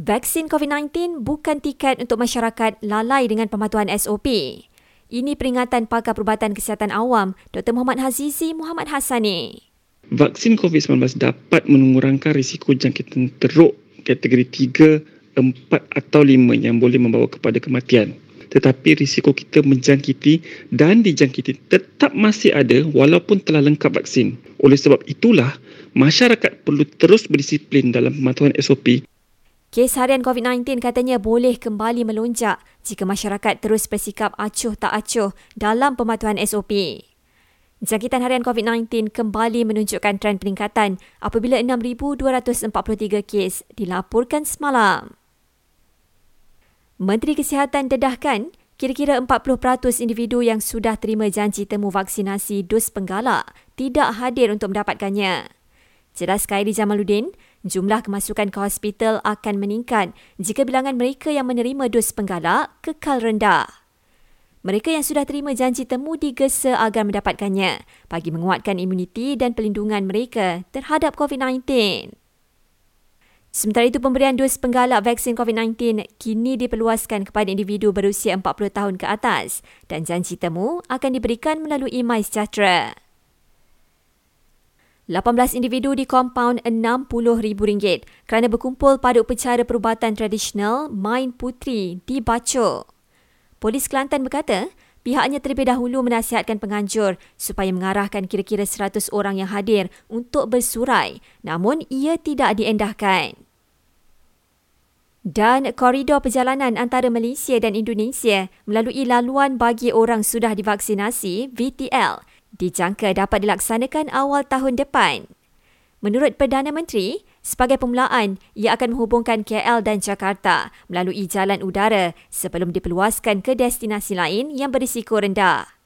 Vaksin COVID-19 bukan tiket untuk masyarakat lalai dengan pematuhan SOP. Ini peringatan pakar perubatan kesihatan awam Dr. Muhammad Hazizi Muhammad Hassani. Vaksin COVID-19 dapat mengurangkan risiko jangkitan teruk kategori 3, 4 atau 5 yang boleh membawa kepada kematian. Tetapi risiko kita menjangkiti dan dijangkiti tetap masih ada walaupun telah lengkap vaksin. Oleh sebab itulah, masyarakat perlu terus berdisiplin dalam pematuhan SOP Kes harian COVID-19 katanya boleh kembali melonjak jika masyarakat terus bersikap acuh tak acuh dalam pematuhan SOP. Jangkitan harian COVID-19 kembali menunjukkan trend peningkatan apabila 6,243 kes dilaporkan semalam. Menteri Kesihatan dedahkan kira-kira 40% individu yang sudah terima janji temu vaksinasi dos penggalak tidak hadir untuk mendapatkannya. Jelas Khairi Jamaluddin, jumlah kemasukan ke hospital akan meningkat jika bilangan mereka yang menerima dos penggalak kekal rendah. Mereka yang sudah terima janji temu digesa agar mendapatkannya bagi menguatkan imuniti dan pelindungan mereka terhadap COVID-19. Sementara itu, pemberian dos penggalak vaksin COVID-19 kini diperluaskan kepada individu berusia 40 tahun ke atas dan janji temu akan diberikan melalui MySejahtera. 18 individu di kompaun RM60,000 kerana berkumpul pada upacara perubatan tradisional Main Putri di Baco. Polis Kelantan berkata, pihaknya terlebih dahulu menasihatkan penganjur supaya mengarahkan kira-kira 100 orang yang hadir untuk bersurai namun ia tidak diendahkan. Dan koridor perjalanan antara Malaysia dan Indonesia melalui laluan bagi orang sudah divaksinasi VTL dijangka dapat dilaksanakan awal tahun depan. Menurut Perdana Menteri, sebagai permulaan, ia akan menghubungkan KL dan Jakarta melalui jalan udara sebelum diperluaskan ke destinasi lain yang berisiko rendah.